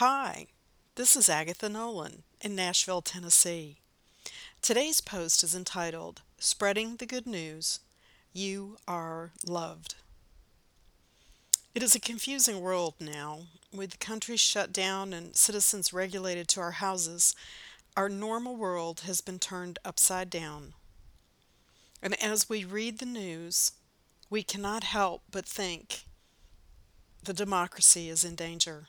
Hi, this is Agatha Nolan in Nashville, Tennessee. Today's post is entitled Spreading the Good News You Are Loved. It is a confusing world now. With countries shut down and citizens regulated to our houses, our normal world has been turned upside down. And as we read the news, we cannot help but think the democracy is in danger.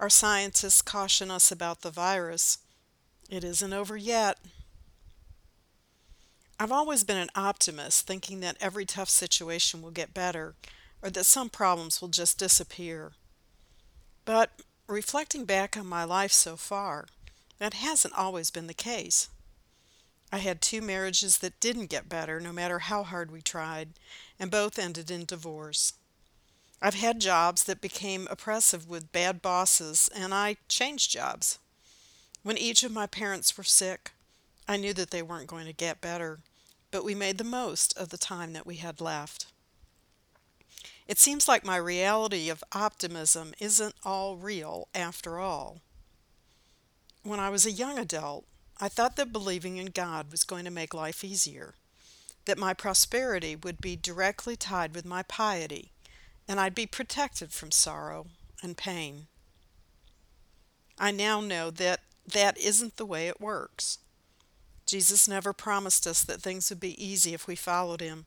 Our scientists caution us about the virus. It isn't over yet. I've always been an optimist, thinking that every tough situation will get better or that some problems will just disappear. But reflecting back on my life so far, that hasn't always been the case. I had two marriages that didn't get better no matter how hard we tried, and both ended in divorce. I've had jobs that became oppressive with bad bosses, and I changed jobs. When each of my parents were sick, I knew that they weren't going to get better, but we made the most of the time that we had left. It seems like my reality of optimism isn't all real after all. When I was a young adult, I thought that believing in God was going to make life easier, that my prosperity would be directly tied with my piety and I'd be protected from sorrow and pain. I now know that that isn't the way it works. Jesus never promised us that things would be easy if we followed him,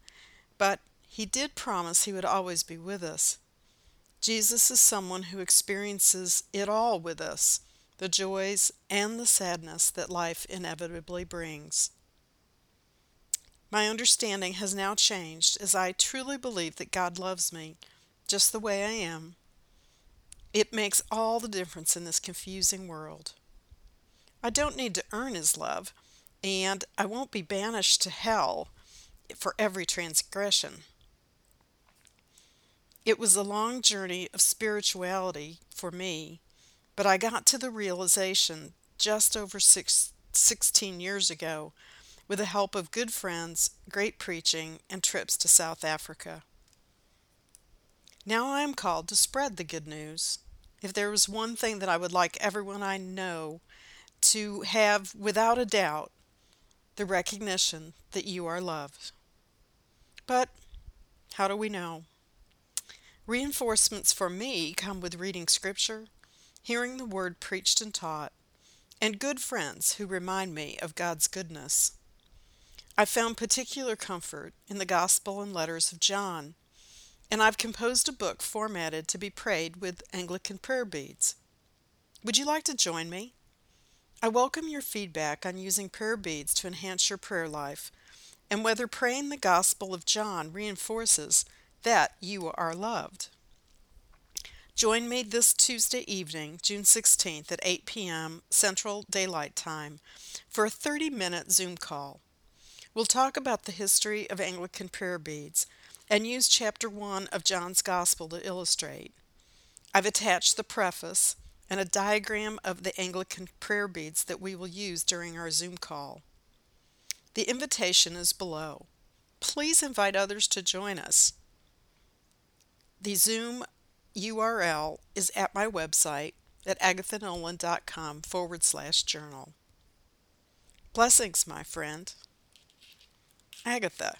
but he did promise he would always be with us. Jesus is someone who experiences it all with us the joys and the sadness that life inevitably brings. My understanding has now changed as I truly believe that God loves me just the way I am. It makes all the difference in this confusing world. I don't need to earn His love, and I won't be banished to hell for every transgression. It was a long journey of spirituality for me, but I got to the realization just over six, 16 years ago with the help of good friends, great preaching, and trips to South Africa. Now I am called to spread the good news. If there was one thing that I would like everyone I know to have without a doubt, the recognition that you are loved. But how do we know? Reinforcements for me come with reading scripture, hearing the word preached and taught, and good friends who remind me of God's goodness. I found particular comfort in the Gospel and letters of John and I've composed a book formatted to be prayed with Anglican prayer beads. Would you like to join me? I welcome your feedback on using prayer beads to enhance your prayer life and whether praying the Gospel of John reinforces that you are loved. Join me this Tuesday evening, June 16th at 8 p.m. Central Daylight Time for a 30 minute Zoom call. We'll talk about the history of Anglican prayer beads and use chapter 1 of John's Gospel to illustrate. I've attached the preface and a diagram of the Anglican prayer beads that we will use during our Zoom call. The invitation is below. Please invite others to join us. The Zoom URL is at my website at agathanolan.com forward slash journal. Blessings, my friend. Agatha.